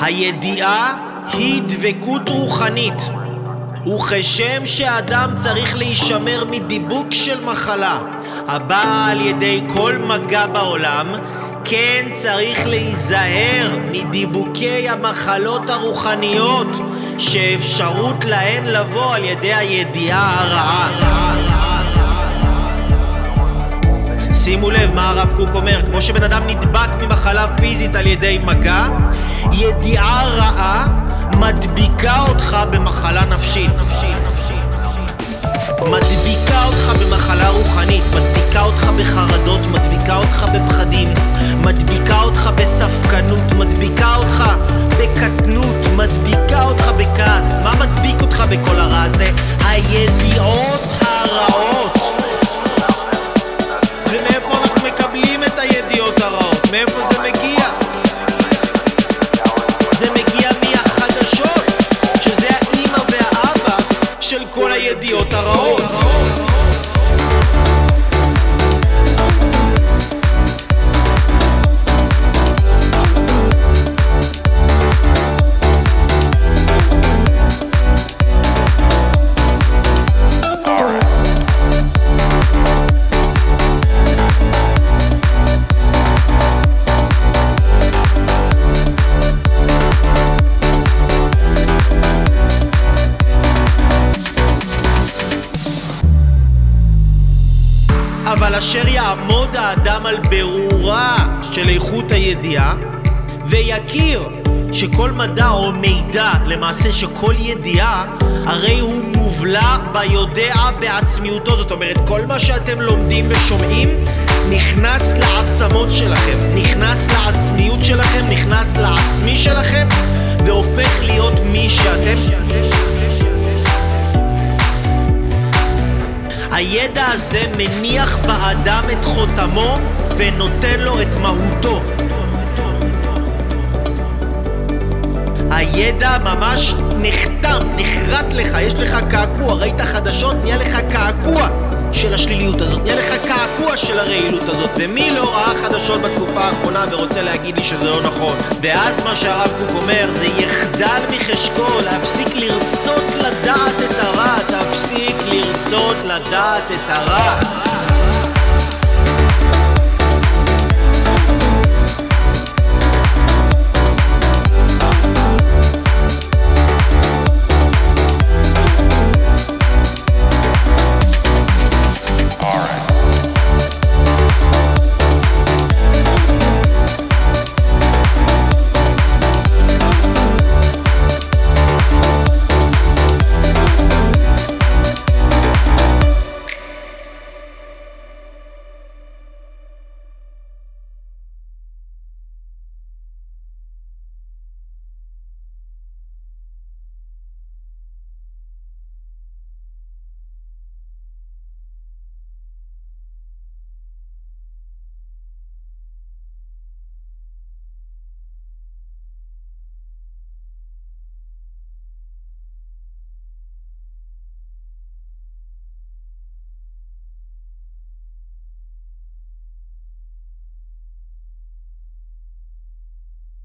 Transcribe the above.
הידיעה היא דבקות רוחנית, וכשם שאדם צריך להישמר מדיבוק של מחלה הבאה על ידי כל מגע בעולם, כן צריך להיזהר מדיבוקי המחלות הרוחניות שאפשרות להן לבוא על ידי הידיעה הרעה. שימו לב מה הרב קוק אומר, כמו שבן אדם נדבק ממחלה פיזית על ידי מגע, ידיעה רעה מדביקה אותך במחלה נפשית. מדביקה אותך במחלה רוחנית, אשר יעמוד האדם על ברורה של איכות הידיעה ויכיר שכל מדע או מידע, למעשה שכל ידיעה, הרי הוא מובלע ביודע בעצמיותו. זאת אומרת, כל מה שאתם לומדים ושומעים נכנס לעצמות שלכם, נכנס לעצמיות שלכם, נכנס לעצמי שלכם והופך להיות מי שאתם. הידע הזה מניח באדם את חותמו ונותן לו את מהותו. הידע ממש נחתם, נחרט לך, יש לך קעקוע, ראית חדשות, נהיה לך קעקוע של השליליות הזאת, נהיה לך קעקוע של הרעילות הזאת, ומי לא ראה חדשות בתקופה האחרונה ורוצה להגיד לי שזה לא נכון? ואז מה שהרב קוק אומר זה יחדל מחשקו להפסיק לרצות לדעת את הרע.